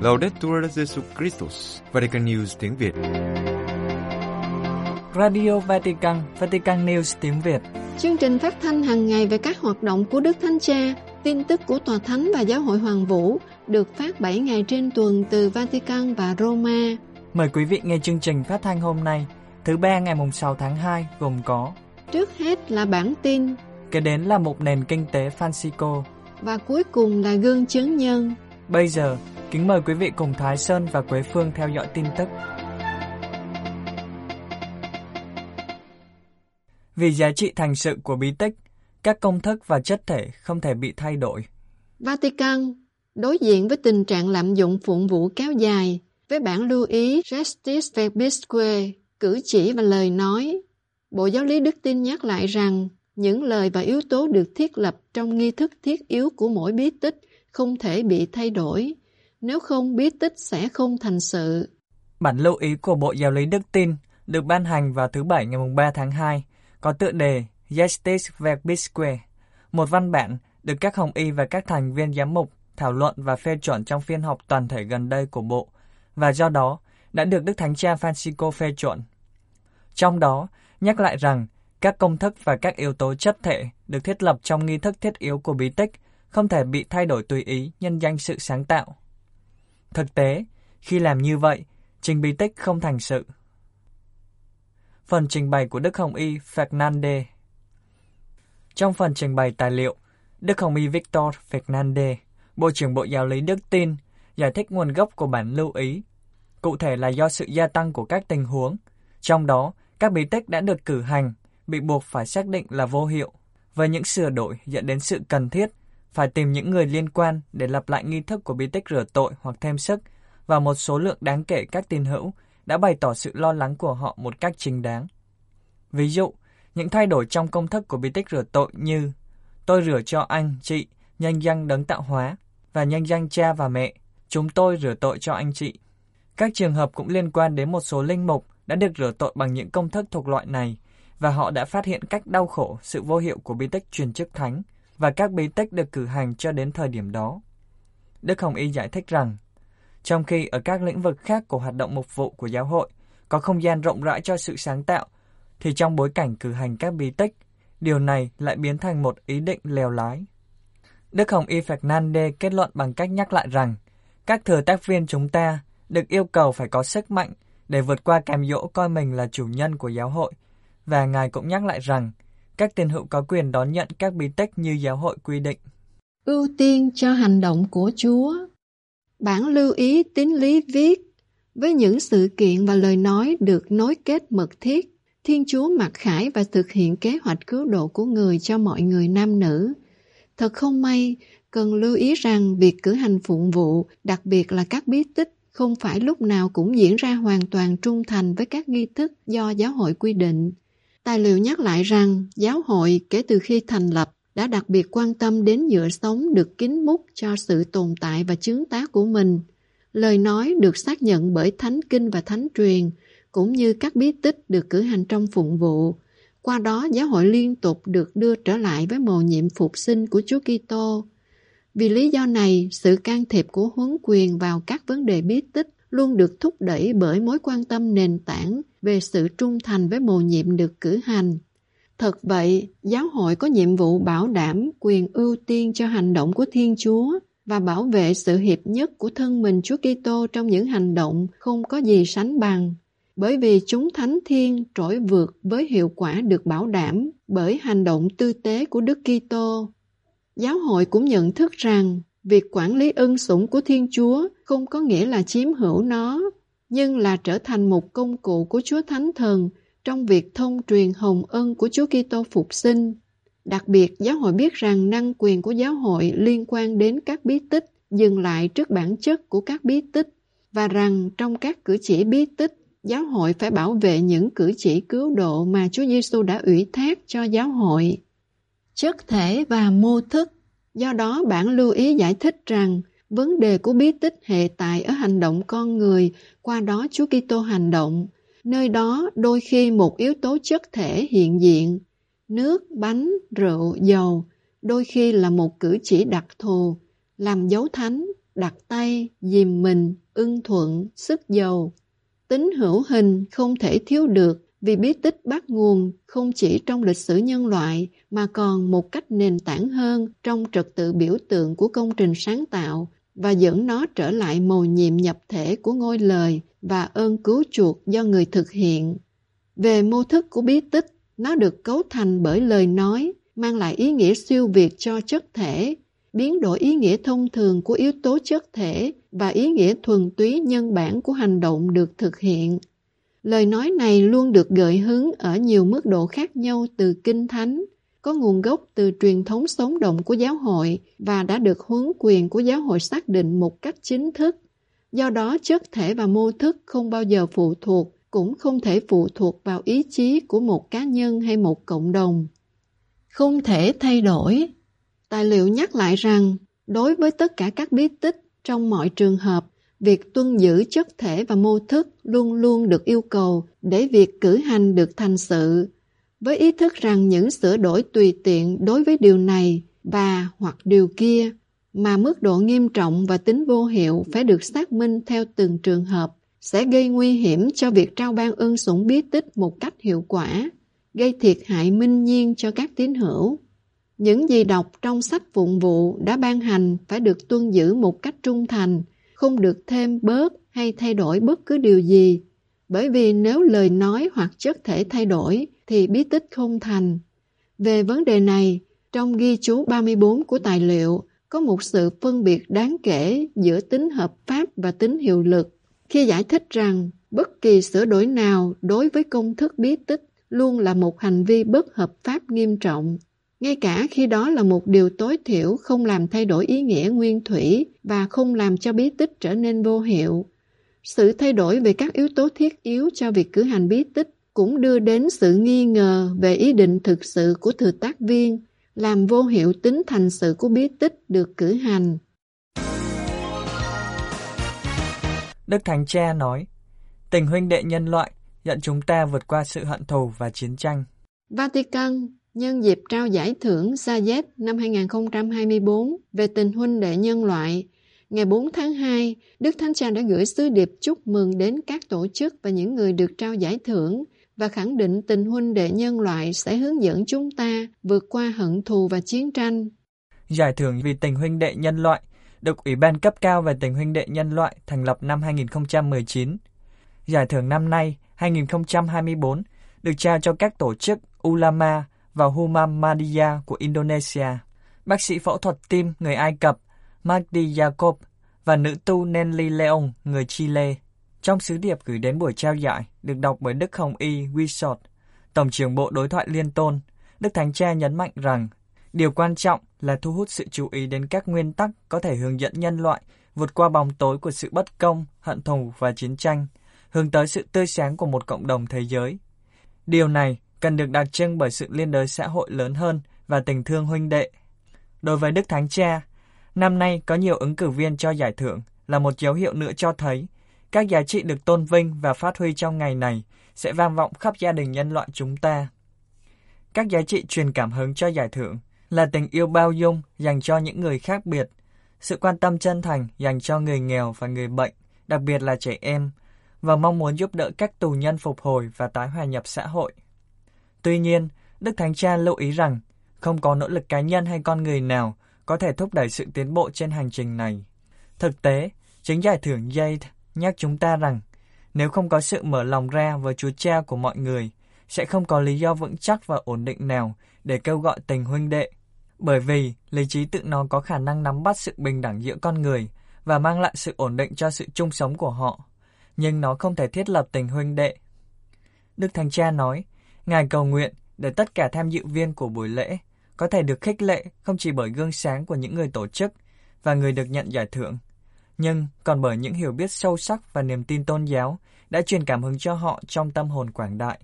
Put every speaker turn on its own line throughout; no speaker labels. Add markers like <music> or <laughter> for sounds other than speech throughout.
Laudetur Jesus Christus, Vatican News tiếng Việt.
Radio Vatican, Vatican News tiếng Việt.
Chương trình phát thanh hàng ngày về các hoạt động của Đức Thánh Cha, tin tức của Tòa Thánh và Giáo hội Hoàng Vũ được phát 7 ngày trên tuần từ Vatican và Roma.
Mời quý vị nghe chương trình phát thanh hôm nay, thứ ba ngày mùng 6 tháng 2 gồm có
Trước hết là bản tin
Kế đến là một nền kinh tế Francisco
và cuối cùng là gương chứng nhân.
Bây giờ, kính mời quý vị cùng Thái Sơn và Quế Phương theo dõi tin tức. Vì giá trị thành sự của bí tích, các công thức và chất thể không thể bị thay đổi.
Vatican đối diện với tình trạng lạm dụng phụng vụ kéo dài với bản lưu ý Restis Verbisque, cử chỉ và lời nói. Bộ Giáo lý Đức tin nhắc lại rằng những lời và yếu tố được thiết lập trong nghi thức thiết yếu của mỗi bí tích không thể bị thay đổi. Nếu không, bí tích sẽ không thành sự.
Bản lưu ý của Bộ Giáo lý Đức tin được ban hành vào thứ Bảy ngày 3 tháng 2, có tựa đề Gestis Verbisque, một văn bản được các hồng y và các thành viên giám mục thảo luận và phê chuẩn trong phiên họp toàn thể gần đây của Bộ, và do đó đã được Đức Thánh Cha Francisco phê chuẩn. Trong đó, nhắc lại rằng các công thức và các yếu tố chất thể được thiết lập trong nghi thức thiết yếu của bí tích không thể bị thay đổi tùy ý nhân danh sự sáng tạo. Thực tế, khi làm như vậy, trình bí tích không thành sự. Phần trình bày của Đức Hồng Y Fernandez Trong phần trình bày tài liệu, Đức Hồng Y Victor Fernandez, Bộ trưởng Bộ Giáo lý Đức tin, giải thích nguồn gốc của bản lưu ý. Cụ thể là do sự gia tăng của các tình huống, trong đó các bí tích đã được cử hành, bị buộc phải xác định là vô hiệu, và những sửa đổi dẫn đến sự cần thiết phải tìm những người liên quan để lặp lại nghi thức của bí tích rửa tội hoặc thêm sức, và một số lượng đáng kể các tín hữu đã bày tỏ sự lo lắng của họ một cách chính đáng. Ví dụ, những thay đổi trong công thức của bí tích rửa tội như tôi rửa cho anh, chị, nhân danh đấng tạo hóa và nhân danh cha và mẹ, chúng tôi rửa tội cho anh chị. Các trường hợp cũng liên quan đến một số linh mục đã được rửa tội bằng những công thức thuộc loại này và họ đã phát hiện cách đau khổ sự vô hiệu của bí tích truyền chức thánh và các bí tích được cử hành cho đến thời điểm đó. Đức Hồng Y giải thích rằng, trong khi ở các lĩnh vực khác của hoạt động mục vụ của giáo hội có không gian rộng rãi cho sự sáng tạo, thì trong bối cảnh cử hành các bí tích, điều này lại biến thành một ý định lèo lái. Đức Hồng Y Fernande kết luận bằng cách nhắc lại rằng, các thừa tác viên chúng ta được yêu cầu phải có sức mạnh để vượt qua cam dỗ coi mình là chủ nhân của giáo hội, và Ngài cũng nhắc lại rằng, các tiền hữu có quyền đón nhận các bí tích như giáo hội quy định.
Ưu tiên cho hành động của Chúa Bản lưu ý tín lý viết với những sự kiện và lời nói được nối kết mật thiết, Thiên Chúa mặc khải và thực hiện kế hoạch cứu độ của người cho mọi người nam nữ. Thật không may, cần lưu ý rằng việc cử hành phụng vụ, đặc biệt là các bí tích, không phải lúc nào cũng diễn ra hoàn toàn trung thành với các nghi thức do giáo hội quy định. Tài liệu nhắc lại rằng giáo hội kể từ khi thành lập đã đặc biệt quan tâm đến nhựa sống được kín mút cho sự tồn tại và chứng tá của mình. Lời nói được xác nhận bởi Thánh Kinh và Thánh Truyền, cũng như các bí tích được cử hành trong phụng vụ. Qua đó, giáo hội liên tục được đưa trở lại với mầu nhiệm phục sinh của Chúa Kitô. Vì lý do này, sự can thiệp của huấn quyền vào các vấn đề bí tích luôn được thúc đẩy bởi mối quan tâm nền tảng về sự trung thành với mồ nhiệm được cử hành. Thật vậy, giáo hội có nhiệm vụ bảo đảm quyền ưu tiên cho hành động của Thiên Chúa và bảo vệ sự hiệp nhất của thân mình Chúa Kitô trong những hành động không có gì sánh bằng. Bởi vì chúng thánh thiên trỗi vượt với hiệu quả được bảo đảm bởi hành động tư tế của Đức Kitô. Giáo hội cũng nhận thức rằng việc quản lý ân sủng của Thiên Chúa không có nghĩa là chiếm hữu nó, nhưng là trở thành một công cụ của Chúa Thánh Thần trong việc thông truyền hồng ân của Chúa Kitô phục sinh. Đặc biệt, giáo hội biết rằng năng quyền của giáo hội liên quan đến các bí tích dừng lại trước bản chất của các bí tích và rằng trong các cử chỉ bí tích, giáo hội phải bảo vệ những cử chỉ cứu độ mà Chúa Giêsu đã ủy thác cho giáo hội. Chất thể và mô thức Do đó, bản lưu ý giải thích rằng vấn đề của bí tích hệ tại ở hành động con người, qua đó Chúa Kitô hành động, Nơi đó đôi khi một yếu tố chất thể hiện diện, nước, bánh, rượu, dầu, đôi khi là một cử chỉ đặc thù, làm dấu thánh, đặt tay, dìm mình, ưng thuận, sức dầu. Tính hữu hình không thể thiếu được vì bí tích bắt nguồn không chỉ trong lịch sử nhân loại mà còn một cách nền tảng hơn trong trật tự biểu tượng của công trình sáng tạo và dẫn nó trở lại mầu nhiệm nhập thể của ngôi lời và ơn cứu chuộc do người thực hiện. Về mô thức của bí tích, nó được cấu thành bởi lời nói, mang lại ý nghĩa siêu việt cho chất thể, biến đổi ý nghĩa thông thường của yếu tố chất thể và ý nghĩa thuần túy nhân bản của hành động được thực hiện. Lời nói này luôn được gợi hứng ở nhiều mức độ khác nhau từ kinh thánh, có nguồn gốc từ truyền thống sống động của giáo hội và đã được huấn quyền của giáo hội xác định một cách chính thức. Do đó chất thể và mô thức không bao giờ phụ thuộc, cũng không thể phụ thuộc vào ý chí của một cá nhân hay một cộng đồng. Không thể thay đổi. Tài liệu nhắc lại rằng, đối với tất cả các bí tích, trong mọi trường hợp, việc tuân giữ chất thể và mô thức luôn luôn được yêu cầu để việc cử hành được thành sự, với ý thức rằng những sửa đổi tùy tiện đối với điều này và hoặc điều kia mà mức độ nghiêm trọng và tính vô hiệu phải được xác minh theo từng trường hợp sẽ gây nguy hiểm cho việc trao ban ơn sủng bí tích một cách hiệu quả, gây thiệt hại minh nhiên cho các tín hữu. Những gì đọc trong sách phụng vụ đã ban hành phải được tuân giữ một cách trung thành, không được thêm bớt hay thay đổi bất cứ điều gì, bởi vì nếu lời nói hoặc chất thể thay đổi thì bí tích không thành. Về vấn đề này, trong ghi chú 34 của tài liệu có một sự phân biệt đáng kể giữa tính hợp pháp và tính hiệu lực khi giải thích rằng bất kỳ sửa đổi nào đối với công thức bí tích luôn là một hành vi bất hợp pháp nghiêm trọng ngay cả khi đó là một điều tối thiểu không làm thay đổi ý nghĩa nguyên thủy và không làm cho bí tích trở nên vô hiệu. Sự thay đổi về các yếu tố thiết yếu cho việc cử hành bí tích cũng đưa đến sự nghi ngờ về ý định thực sự của thừa tác viên, làm vô hiệu tính thành sự của bí tích được cử hành.
Đức Thánh Cha nói, tình huynh đệ nhân loại dẫn chúng ta vượt qua sự hận thù và chiến tranh.
Vatican nhân dịp trao giải thưởng Zayed năm 2024 về tình huynh đệ nhân loại, ngày 4 tháng 2, Đức Thánh Cha đã gửi sứ điệp chúc mừng đến các tổ chức và những người được trao giải thưởng và khẳng định tình huynh đệ nhân loại sẽ hướng dẫn chúng ta vượt qua hận thù và chiến tranh.
Giải thưởng vì tình huynh đệ nhân loại được Ủy ban cấp cao về tình huynh đệ nhân loại thành lập năm 2019. Giải thưởng năm nay, 2024, được trao cho các tổ chức Ulama và Humam Madia của Indonesia, bác sĩ phẫu thuật tim người Ai Cập Magdi Jacob và nữ tu Nelly Leon người Chile. Trong sứ điệp gửi đến buổi trao giải được đọc bởi Đức Hồng Y Wisot, Tổng trưởng Bộ Đối thoại Liên Tôn, Đức Thánh Cha nhấn mạnh rằng điều quan trọng là thu hút sự chú ý đến các nguyên tắc có thể hướng dẫn nhân loại vượt qua bóng tối của sự bất công, hận thù và chiến tranh, hướng tới sự tươi sáng của một cộng đồng thế giới. Điều này cần được đặc trưng bởi sự liên đới xã hội lớn hơn và tình thương huynh đệ. Đối với Đức Thánh Cha, năm nay có nhiều ứng cử viên cho giải thưởng là một dấu hiệu nữa cho thấy các giá trị được tôn vinh và phát huy trong ngày này sẽ vang vọng khắp gia đình nhân loại chúng ta. Các giá trị truyền cảm hứng cho giải thưởng là tình yêu bao dung dành cho những người khác biệt, sự quan tâm chân thành dành cho người nghèo và người bệnh, đặc biệt là trẻ em, và mong muốn giúp đỡ các tù nhân phục hồi và tái hòa nhập xã hội. Tuy nhiên, Đức Thánh Cha lưu ý rằng không có nỗ lực cá nhân hay con người nào có thể thúc đẩy sự tiến bộ trên hành trình này. Thực tế, chính giải thưởng Yate nhắc chúng ta rằng nếu không có sự mở lòng ra với Chúa Cha của mọi người, sẽ không có lý do vững chắc và ổn định nào để kêu gọi tình huynh đệ. Bởi vì lý trí tự nó có khả năng nắm bắt sự bình đẳng giữa con người và mang lại sự ổn định cho sự chung sống của họ, nhưng nó không thể thiết lập tình huynh đệ. Đức Thánh Cha nói, Ngài cầu nguyện để tất cả tham dự viên của buổi lễ có thể được khích lệ không chỉ bởi gương sáng của những người tổ chức và người được nhận giải thưởng, nhưng còn bởi những hiểu biết sâu sắc và niềm tin tôn giáo đã truyền cảm hứng cho họ trong tâm hồn quảng đại.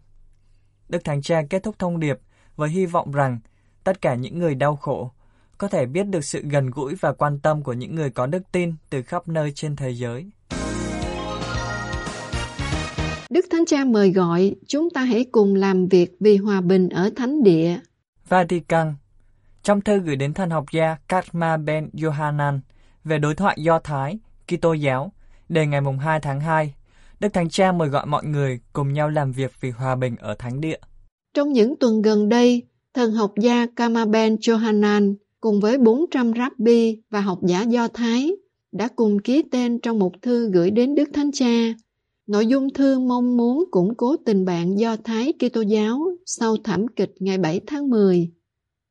Đức Thánh Cha kết thúc thông điệp với hy vọng rằng tất cả những người đau khổ có thể biết được sự gần gũi và quan tâm của những người có đức tin từ khắp nơi trên thế giới.
Đức Thánh Cha mời gọi chúng ta hãy cùng làm việc vì hòa bình ở thánh địa.
Vatican trong thư gửi đến thần học gia Karma Ben Yohanan về đối thoại Do Thái, Kitô giáo, đề ngày 2 tháng 2, Đức Thánh Cha mời gọi mọi người cùng nhau làm việc vì hòa bình ở Thánh Địa.
Trong những tuần gần đây, thần học gia Kamaben Yohanan cùng với 400 rabbi và học giả Do Thái đã cùng ký tên trong một thư gửi đến Đức Thánh Cha. Nội dung thư mong muốn củng cố tình bạn Do Thái Kitô giáo sau thảm kịch ngày 7 tháng 10.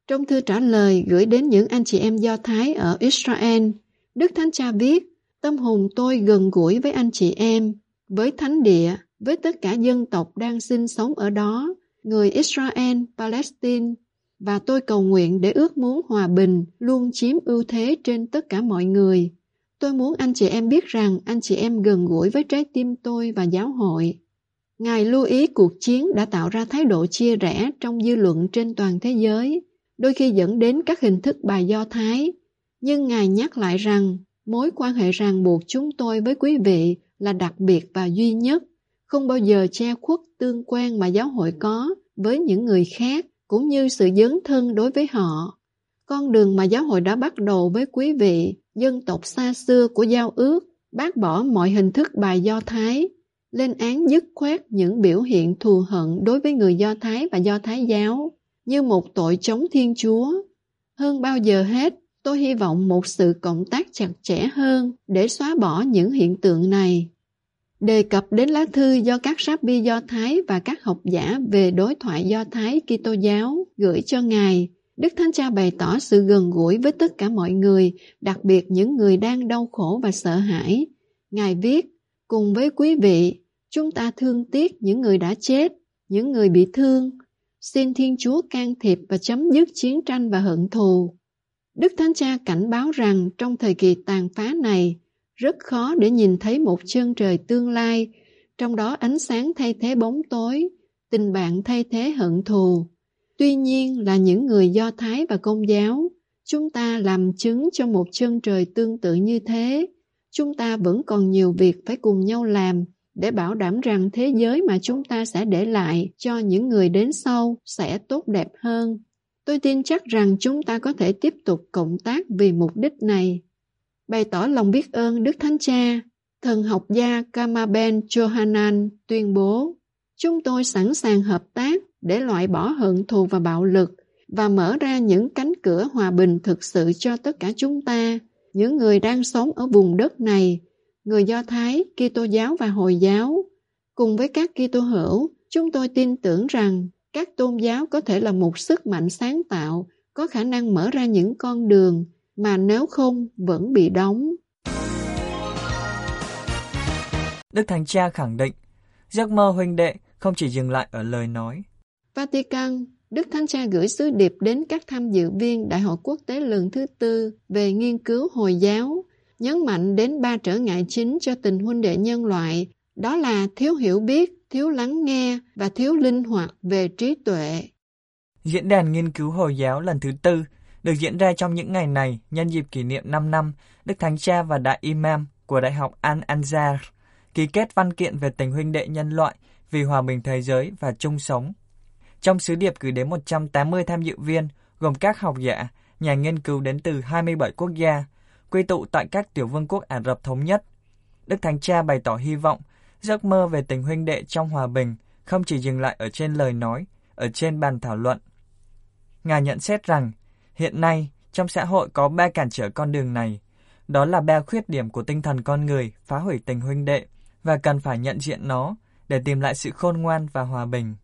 Trong thư trả lời gửi đến những anh chị em Do Thái ở Israel, Đức Thánh Cha viết, tâm hồn tôi gần gũi với anh chị em, với thánh địa, với tất cả dân tộc đang sinh sống ở đó, người Israel, Palestine, và tôi cầu nguyện để ước muốn hòa bình luôn chiếm ưu thế trên tất cả mọi người. Tôi muốn anh chị em biết rằng anh chị em gần gũi với trái tim tôi và giáo hội. Ngài lưu ý cuộc chiến đã tạo ra thái độ chia rẽ trong dư luận trên toàn thế giới, đôi khi dẫn đến các hình thức bài do Thái. Nhưng Ngài nhắc lại rằng mối quan hệ ràng buộc chúng tôi với quý vị là đặc biệt và duy nhất, không bao giờ che khuất tương quan mà giáo hội có với những người khác cũng như sự dấn thân đối với họ. Con đường mà giáo hội đã bắt đầu với quý vị, dân tộc xa xưa của giao ước, bác bỏ mọi hình thức bài Do Thái, lên án dứt khoát những biểu hiện thù hận đối với người Do Thái và Do Thái giáo, như một tội chống Thiên Chúa. Hơn bao giờ hết, tôi hy vọng một sự cộng tác chặt chẽ hơn để xóa bỏ những hiện tượng này. Đề cập đến lá thư do các rabbi Do Thái và các học giả về đối thoại Do Thái Kitô giáo gửi cho Ngài, Đức Thánh Cha bày tỏ sự gần gũi với tất cả mọi người, đặc biệt những người đang đau khổ và sợ hãi. Ngài viết, cùng với quý vị, chúng ta thương tiếc những người đã chết, những người bị thương. Xin Thiên Chúa can thiệp và chấm dứt chiến tranh và hận thù. Đức Thánh Cha cảnh báo rằng trong thời kỳ tàn phá này, rất khó để nhìn thấy một chân trời tương lai, trong đó ánh sáng thay thế bóng tối, tình bạn thay thế hận thù. Tuy nhiên là những người Do Thái và Công giáo, chúng ta làm chứng cho một chân trời tương tự như thế. Chúng ta vẫn còn nhiều việc phải cùng nhau làm để bảo đảm rằng thế giới mà chúng ta sẽ để lại cho những người đến sau sẽ tốt đẹp hơn. Tôi tin chắc rằng chúng ta có thể tiếp tục cộng tác vì mục đích này. Bày tỏ lòng biết ơn Đức Thánh Cha, thần học gia Kamaben Johanan tuyên bố Chúng tôi sẵn sàng hợp tác để loại bỏ hận thù và bạo lực và mở ra những cánh cửa hòa bình thực sự cho tất cả chúng ta, những người đang sống ở vùng đất này, người Do Thái, Kitô giáo và Hồi giáo. Cùng với các Kitô hữu, chúng tôi tin tưởng rằng các tôn giáo có thể là một sức mạnh sáng tạo, có khả năng mở ra những con đường mà nếu không vẫn bị đóng.
Đức Thánh Cha khẳng định, giấc mơ huynh đệ không chỉ dừng lại ở lời nói.
Vatican, Đức Thánh Cha gửi sứ điệp đến các tham dự viên Đại hội quốc tế lần thứ tư về nghiên cứu Hồi giáo, nhấn mạnh đến ba trở ngại chính cho tình huynh đệ nhân loại, đó là thiếu hiểu biết, thiếu lắng nghe và thiếu linh hoạt về trí tuệ.
Diễn đàn nghiên cứu Hồi giáo lần thứ tư được diễn ra trong những ngày này nhân dịp kỷ niệm 5 năm Đức Thánh Cha và Đại Imam của Đại học Al-Anzar ký kết văn kiện về tình huynh đệ nhân loại vì hòa bình thế giới và chung sống. Trong sứ điệp gửi đến 180 tham dự viên gồm các học giả, nhà nghiên cứu đến từ 27 quốc gia, quy tụ tại các tiểu vương quốc Ả Rập Thống Nhất. Đức Thánh Cha bày tỏ hy vọng giấc mơ về tình huynh đệ trong hòa bình không chỉ dừng lại ở trên lời nói, ở trên bàn thảo luận. Ngài nhận xét rằng Hiện nay, trong xã hội có ba cản trở con đường này. Đó là ba khuyết điểm của tinh thần con người phá hủy tình huynh đệ và cần phải nhận diện nó để tìm lại sự khôn ngoan và hòa bình.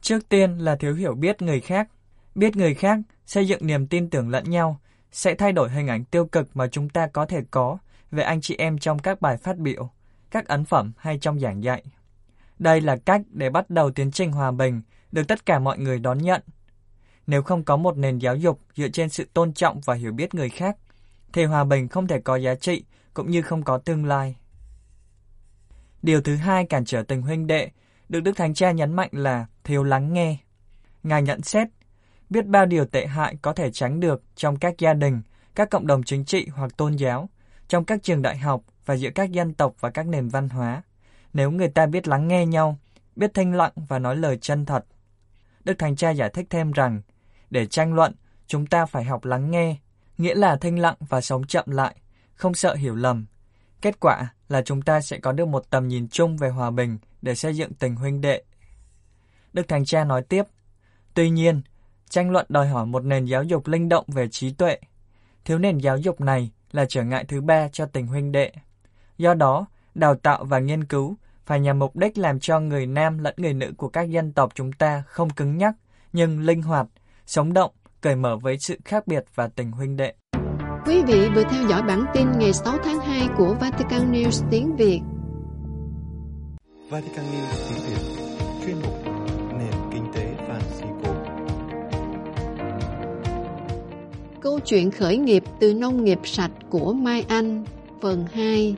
Trước tiên là thiếu hiểu biết người khác. Biết người khác, xây dựng niềm tin tưởng lẫn nhau, sẽ thay đổi hình ảnh tiêu cực mà chúng ta có thể có về anh chị em trong các bài phát biểu, các ấn phẩm hay trong giảng dạy. Đây là cách để bắt đầu tiến trình hòa bình được tất cả mọi người đón nhận nếu không có một nền giáo dục dựa trên sự tôn trọng và hiểu biết người khác, thì hòa bình không thể có giá trị cũng như không có tương lai. Điều thứ hai cản trở tình huynh đệ được Đức Thánh Cha nhấn mạnh là thiếu lắng nghe. Ngài nhận xét, biết bao điều tệ hại có thể tránh được trong các gia đình, các cộng đồng chính trị hoặc tôn giáo, trong các trường đại học và giữa các dân tộc và các nền văn hóa, nếu người ta biết lắng nghe nhau, biết thanh lặng và nói lời chân thật. Đức Thánh Cha giải thích thêm rằng, để tranh luận, chúng ta phải học lắng nghe, nghĩa là thanh lặng và sống chậm lại, không sợ hiểu lầm. Kết quả là chúng ta sẽ có được một tầm nhìn chung về hòa bình để xây dựng tình huynh đệ. Đức Thánh Cha nói tiếp, tuy nhiên, tranh luận đòi hỏi một nền giáo dục linh động về trí tuệ. Thiếu nền giáo dục này là trở ngại thứ ba cho tình huynh đệ. Do đó, đào tạo và nghiên cứu phải nhằm mục đích làm cho người nam lẫn người nữ của các dân tộc chúng ta không cứng nhắc, nhưng linh hoạt, sống động, cởi mở với sự khác biệt và tình huynh đệ.
Quý vị vừa theo dõi bản tin ngày 6 tháng 2 của Vatican News tiếng Việt.
Vatican News tiếng Việt
Câu chuyện khởi nghiệp từ nông nghiệp sạch của Mai Anh, phần 2.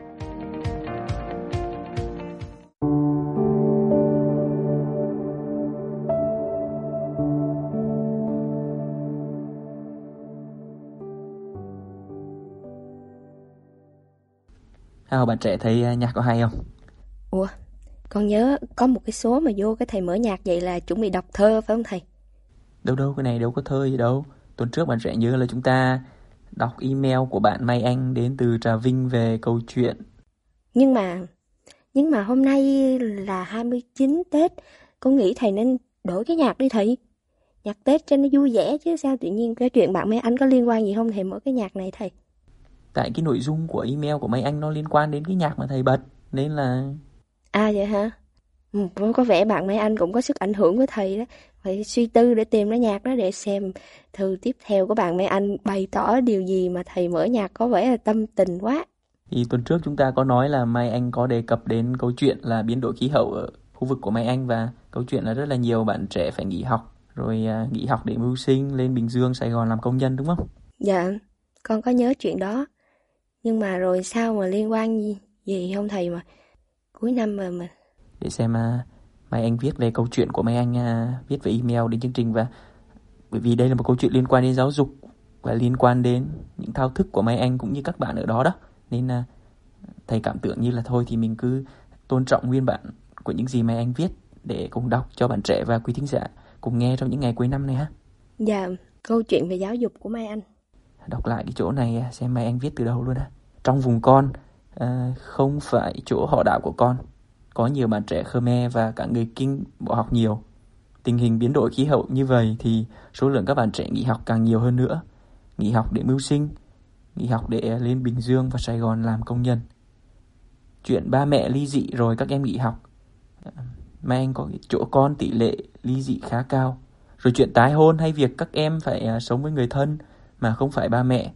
Sao bạn trẻ thấy à, nhạc có hay không?
Ủa, con nhớ có một cái số mà vô cái thầy mở nhạc vậy là chuẩn bị đọc thơ phải không thầy?
Đâu đâu, cái này đâu có thơ gì đâu. Tuần trước bạn trẻ nhớ là chúng ta đọc email của bạn Mai Anh đến từ Trà Vinh về câu chuyện.
Nhưng mà, nhưng mà hôm nay là 29 Tết, con nghĩ thầy nên đổi cái nhạc đi thầy. Nhạc Tết cho nó vui vẻ chứ sao tự nhiên cái chuyện bạn Mai Anh có liên quan gì không thầy mở cái nhạc này thầy?
Tại cái nội dung của email của Mai Anh nó liên quan đến cái nhạc mà thầy bật nên là
À vậy hả? Ừ, có vẻ bạn Mai Anh cũng có sức ảnh hưởng với thầy đó. Phải suy tư để tìm cái nhạc đó để xem thư tiếp theo của bạn Mai Anh bày tỏ điều gì mà thầy mở nhạc có vẻ là tâm tình quá.
thì tuần trước chúng ta có nói là Mai Anh có đề cập đến câu chuyện là biến đổi khí hậu ở khu vực của Mai Anh và câu chuyện là rất là nhiều bạn trẻ phải nghỉ học rồi à, nghỉ học để mưu sinh lên Bình Dương, Sài Gòn làm công nhân đúng không?
Dạ, con có nhớ chuyện đó. Nhưng mà rồi sao mà liên quan gì, gì không thầy mà cuối năm mà mà
để xem uh, Mai Anh viết về câu chuyện của Mai Anh uh, viết về email đến chương trình và bởi vì đây là một câu chuyện liên quan đến giáo dục và liên quan đến những thao thức của Mai Anh cũng như các bạn ở đó đó nên uh, thầy cảm tưởng như là thôi thì mình cứ tôn trọng nguyên bản của những gì Mai Anh viết để cùng đọc cho bạn trẻ và quý thính giả cùng nghe trong những ngày cuối năm này ha.
Dạ, câu chuyện về giáo dục của Mai Anh.
Đọc lại cái chỗ này xem Mai Anh viết từ đâu luôn ha. Trong vùng con, à, không phải chỗ họ đạo của con. Có nhiều bạn trẻ Khmer và cả người Kinh bỏ học nhiều. Tình hình biến đổi khí hậu như vậy thì số lượng các bạn trẻ nghỉ học càng nhiều hơn nữa. Nghỉ học để mưu sinh, nghỉ học để lên Bình Dương và Sài Gòn làm công nhân. Chuyện ba mẹ ly dị rồi các em nghỉ học. Mà Anh có chỗ con tỷ lệ ly dị khá cao. Rồi chuyện tái hôn hay việc các em phải à, sống với người thân mà không phải ba mẹ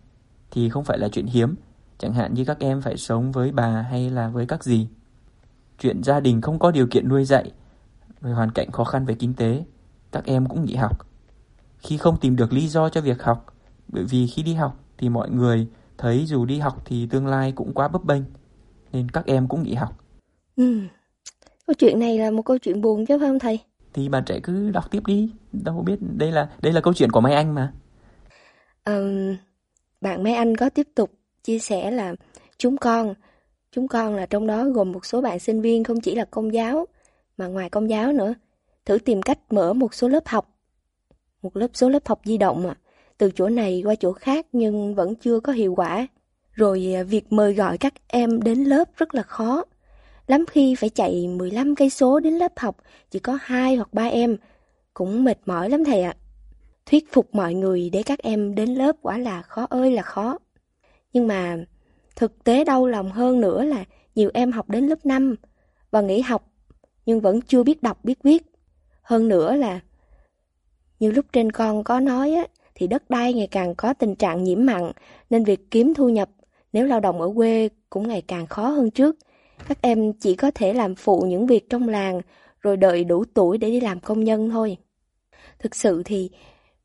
thì không phải là chuyện hiếm chẳng hạn như các em phải sống với bà hay là với các gì. Chuyện gia đình không có điều kiện nuôi dạy, rồi hoàn cảnh khó khăn về kinh tế, các em cũng nghỉ học. Khi không tìm được lý do cho việc học, bởi vì khi đi học thì mọi người thấy dù đi học thì tương lai cũng quá bấp bênh, nên các em cũng nghỉ học.
Ừ. Câu chuyện này là một câu chuyện buồn chứ phải không thầy?
Thì bạn trẻ cứ đọc tiếp đi, đâu biết đây là đây là câu chuyện của Mai Anh mà.
Um, bạn Mai Anh có tiếp tục chia sẻ là chúng con, chúng con là trong đó gồm một số bạn sinh viên không chỉ là công giáo, mà ngoài công giáo nữa, thử tìm cách mở một số lớp học, một lớp số lớp học di động à, từ chỗ này qua chỗ khác nhưng vẫn chưa có hiệu quả. Rồi à, việc mời gọi các em đến lớp rất là khó. Lắm khi phải chạy 15 cây số đến lớp học, chỉ có hai hoặc ba em, cũng mệt mỏi lắm thầy ạ. Thuyết phục mọi người để các em đến lớp quả là khó ơi là khó. Nhưng mà thực tế đau lòng hơn nữa là nhiều em học đến lớp 5 và nghỉ học nhưng vẫn chưa biết đọc biết viết. Hơn nữa là như lúc trên con có nói á, thì đất đai ngày càng có tình trạng nhiễm mặn nên việc kiếm thu nhập nếu lao động ở quê cũng ngày càng khó hơn trước. Các em chỉ có thể làm phụ những việc trong làng rồi đợi đủ tuổi để đi làm công nhân thôi. Thực sự thì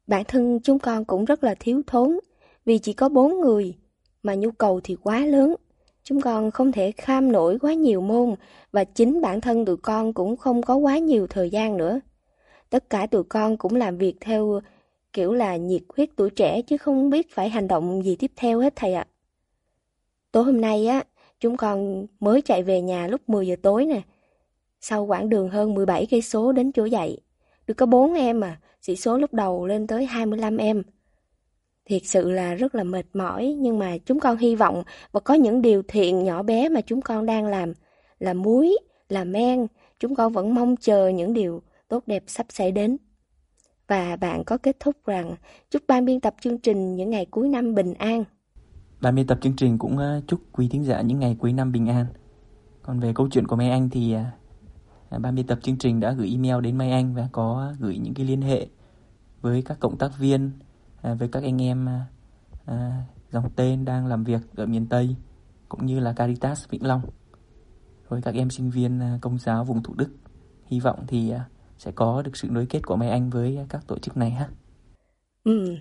bản thân chúng con cũng rất là thiếu thốn vì chỉ có bốn người mà nhu cầu thì quá lớn. Chúng con không thể kham nổi quá nhiều môn và chính bản thân tụi con cũng không có quá nhiều thời gian nữa. Tất cả tụi con cũng làm việc theo kiểu là nhiệt huyết tuổi trẻ chứ không biết phải hành động gì tiếp theo hết thầy ạ. Tối hôm nay á, chúng con mới chạy về nhà lúc 10 giờ tối nè. Sau quãng đường hơn 17 cây số đến chỗ dạy, được có 4 em à, sĩ số lúc đầu lên tới 25 em
thiệt sự là rất là mệt mỏi nhưng mà chúng con hy vọng và có những điều thiện nhỏ bé mà chúng con đang làm là muối, là men, chúng con vẫn mong chờ những điều tốt đẹp sắp xảy đến. Và bạn có kết thúc rằng chúc ban biên tập chương trình những ngày cuối năm bình an.
Ban biên tập chương trình cũng ờ, chúc quý thính giả những ngày cuối năm bình an. Còn về câu chuyện của Mai Anh thì à, à, ban biên tập chương trình đã gửi email đến Mai Anh và có gửi những cái liên hệ với các cộng tác viên, với các anh em dòng tên đang làm việc ở miền Tây cũng như là Caritas Vĩnh Long. Rồi các em sinh viên công giáo vùng Thủ Đức. Hy vọng thì sẽ có được sự nối kết của Mai Anh với các tổ chức này ha.
Ừ,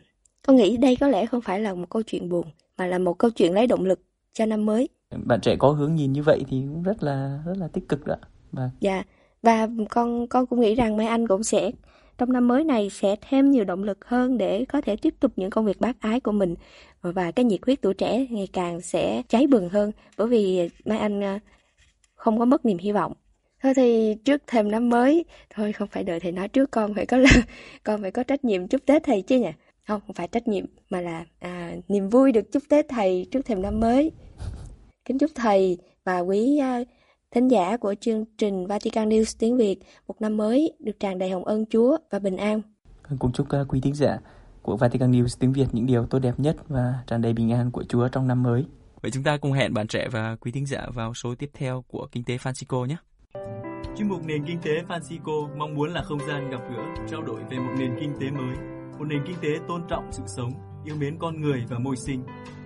con nghĩ đây có lẽ không phải là một câu chuyện buồn mà là một câu chuyện lấy động lực cho năm mới.
Bạn trẻ có hướng nhìn như vậy thì cũng rất là rất là tích cực đó.
Và dạ và con con cũng nghĩ rằng Mai Anh cũng sẽ trong năm mới này sẽ thêm nhiều động lực hơn để có thể tiếp tục những công việc bác ái của mình và cái nhiệt huyết tuổi trẻ ngày càng sẽ cháy bừng hơn bởi vì Mai Anh à, không có mất niềm hy vọng. Thôi thì trước thêm năm mới, thôi không phải đợi thầy nói trước con phải có <laughs> con phải có trách nhiệm chúc Tết thầy chứ nhỉ? không không phải trách nhiệm mà là à, niềm vui được chúc Tết thầy trước thềm năm mới. Kính chúc thầy và quý uh, thính giả của chương trình Vatican News tiếng Việt một năm mới được tràn đầy hồng ân Chúa và bình an.
Cùng chúc uh, quý thính giả của Vatican News tiếng Việt những điều tốt đẹp nhất và tràn đầy bình an của Chúa trong năm mới. Vậy chúng ta cùng hẹn bạn trẻ và quý thính giả vào số tiếp theo của Kinh tế Francisco nhé.
Chuyên mục Nền Kinh tế Francisco mong muốn là không gian gặp gỡ, trao đổi về một nền kinh tế mới một nền kinh tế tôn trọng sự sống, yêu mến con người và môi sinh.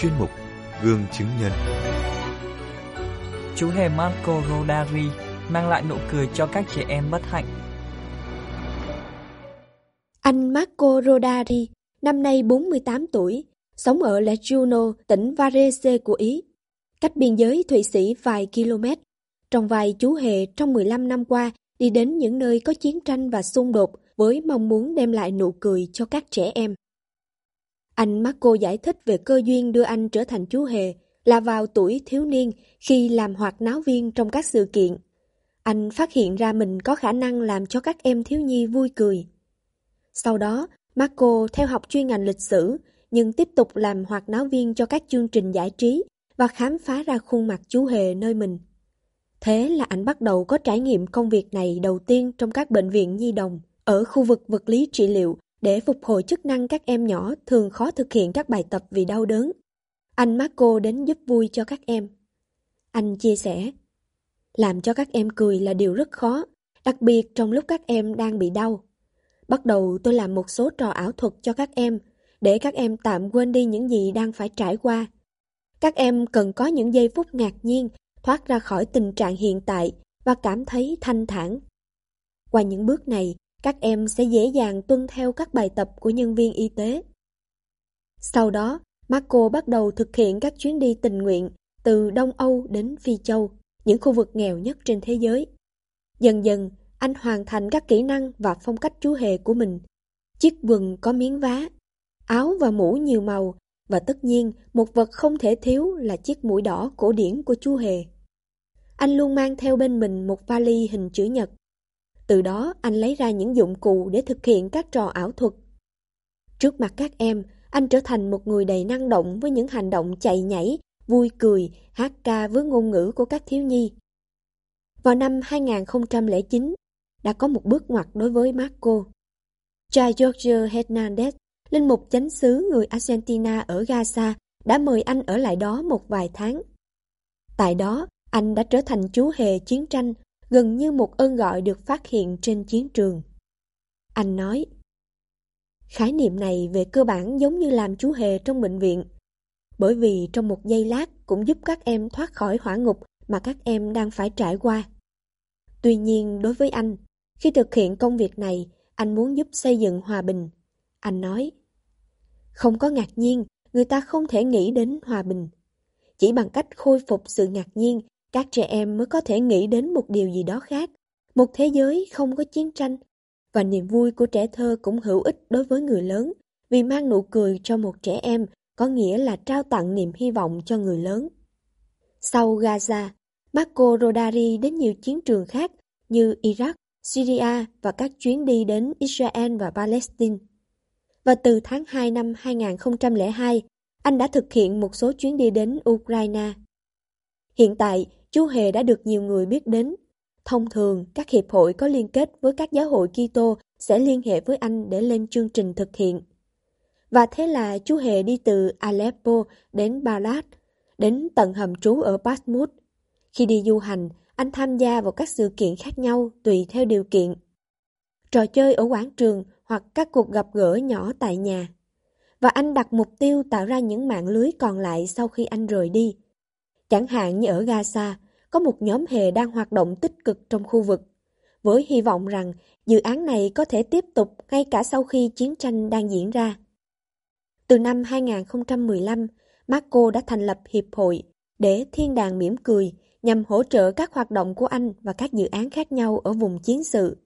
Chuyên mục Gương chứng nhân
Chú hề Marco Rodari mang lại nụ cười cho các trẻ em bất hạnh.
Anh Marco Rodari, năm nay 48 tuổi, sống ở La Juno, tỉnh Varese của Ý, cách biên giới Thụy Sĩ vài km. Trong vài chú hề trong 15 năm qua đi đến những nơi có chiến tranh và xung đột với mong muốn đem lại nụ cười cho các trẻ em. Anh Marco giải thích về cơ duyên đưa anh trở thành chú hề là vào tuổi thiếu niên khi làm hoạt náo viên trong các sự kiện. Anh phát hiện ra mình có khả năng làm cho các em thiếu nhi vui cười. Sau đó, Marco theo học chuyên ngành lịch sử nhưng tiếp tục làm hoạt náo viên cho các chương trình giải trí và khám phá ra khuôn mặt chú hề nơi mình. Thế là anh bắt đầu có trải nghiệm công việc này đầu tiên trong các bệnh viện nhi đồng ở khu vực vật lý trị liệu để phục hồi chức năng các em nhỏ thường khó thực hiện các bài tập vì đau đớn. Anh Marco đến giúp vui cho các em. Anh chia sẻ, làm cho các em cười là điều rất khó, đặc biệt trong lúc các em đang bị đau. Bắt đầu tôi làm một số trò ảo thuật cho các em, để các em tạm quên đi những gì đang phải trải qua. Các em cần có những giây phút ngạc nhiên, thoát ra khỏi tình trạng hiện tại và cảm thấy thanh thản. Qua những bước này, các em sẽ dễ dàng tuân theo các bài tập của nhân viên y tế. Sau đó, Marco bắt đầu thực hiện các chuyến đi tình nguyện từ Đông Âu đến Phi Châu, những khu vực nghèo nhất trên thế giới. Dần dần, anh hoàn thành các kỹ năng và phong cách chú hề của mình. Chiếc quần có miếng vá, áo và mũ nhiều màu và tất nhiên một vật không thể thiếu là chiếc mũi đỏ cổ điển của chú hề. Anh luôn mang theo bên mình một vali hình chữ nhật từ đó anh lấy ra những dụng cụ để thực hiện các trò ảo thuật. Trước mặt các em, anh trở thành một người đầy năng động với những hành động chạy nhảy, vui cười, hát ca với ngôn ngữ của các thiếu nhi. Vào năm 2009, đã có một bước ngoặt đối với Marco. Cha Jorge Hernandez, linh mục chánh xứ người Argentina ở Gaza, đã mời anh ở lại đó một vài tháng. Tại đó, anh đã trở thành chú hề chiến tranh gần như một ơn gọi được phát hiện trên chiến trường. Anh nói, khái niệm này về cơ bản giống như làm chú hề trong bệnh viện, bởi vì trong một giây lát cũng giúp các em thoát khỏi hỏa ngục mà các em đang phải trải qua. Tuy nhiên đối với anh, khi thực hiện công việc này, anh muốn giúp xây dựng hòa bình. Anh nói, Không có ngạc nhiên, người ta không thể nghĩ đến hòa bình. Chỉ bằng cách khôi phục sự ngạc nhiên, các trẻ em mới có thể nghĩ đến một điều gì đó khác. Một thế giới không có chiến tranh. Và niềm vui của trẻ thơ cũng hữu ích đối với người lớn, vì mang nụ cười cho một trẻ em có nghĩa là trao tặng niềm hy vọng cho người lớn. Sau Gaza, Marco Rodari đến nhiều chiến trường khác như Iraq, Syria và các chuyến đi đến Israel và Palestine. Và từ tháng 2 năm 2002, anh đã thực hiện một số chuyến đi đến Ukraine. Hiện tại, chú Hề đã được nhiều người biết đến. Thông thường, các hiệp hội có liên kết với các giáo hội Kitô sẽ liên hệ với anh để lên chương trình thực hiện. Và thế là chú Hề đi từ Aleppo đến Balad, đến tận hầm trú ở Basmut. Khi đi du hành, anh tham gia vào các sự kiện khác nhau tùy theo điều kiện. Trò chơi ở quảng trường hoặc các cuộc gặp gỡ nhỏ tại nhà. Và anh đặt mục tiêu tạo ra những mạng lưới còn lại sau khi anh rời đi. Chẳng hạn như ở Gaza, có một nhóm hề đang hoạt động tích cực trong khu vực, với hy vọng rằng dự án này có thể tiếp tục ngay cả sau khi chiến tranh đang diễn ra. Từ năm 2015, Marco đã thành lập hiệp hội để thiên đàng mỉm cười nhằm hỗ trợ các hoạt động của anh và các dự án khác nhau ở vùng chiến sự.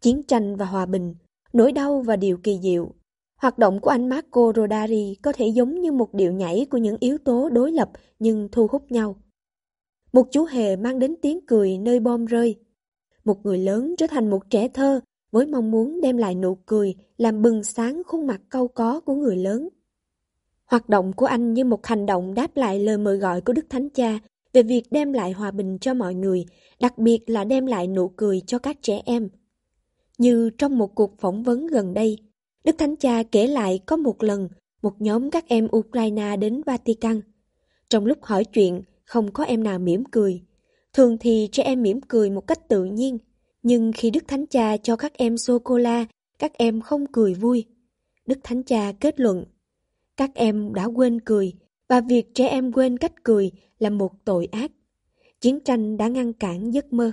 Chiến tranh và hòa bình, nỗi đau và điều kỳ diệu. Hoạt động của anh Marco Rodari có thể giống như một điệu nhảy của những yếu tố đối lập nhưng thu hút nhau. Một chú hề mang đến tiếng cười nơi bom rơi. Một người lớn trở thành một trẻ thơ với mong muốn đem lại nụ cười làm bừng sáng khuôn mặt câu có của người lớn. Hoạt động của anh như một hành động đáp lại lời mời gọi của Đức Thánh Cha về việc đem lại hòa bình cho mọi người, đặc biệt là đem lại nụ cười cho các trẻ em. Như trong một cuộc phỏng vấn gần đây, Đức Thánh Cha kể lại có một lần một nhóm các em Ukraine đến Vatican. Trong lúc hỏi chuyện, không có em nào mỉm cười. Thường thì trẻ em mỉm cười một cách tự nhiên, nhưng khi Đức Thánh Cha cho các em sô-cô-la, các em không cười vui. Đức Thánh Cha kết luận, các em đã quên cười, và việc trẻ em quên cách cười là một tội ác. Chiến tranh đã ngăn cản giấc mơ.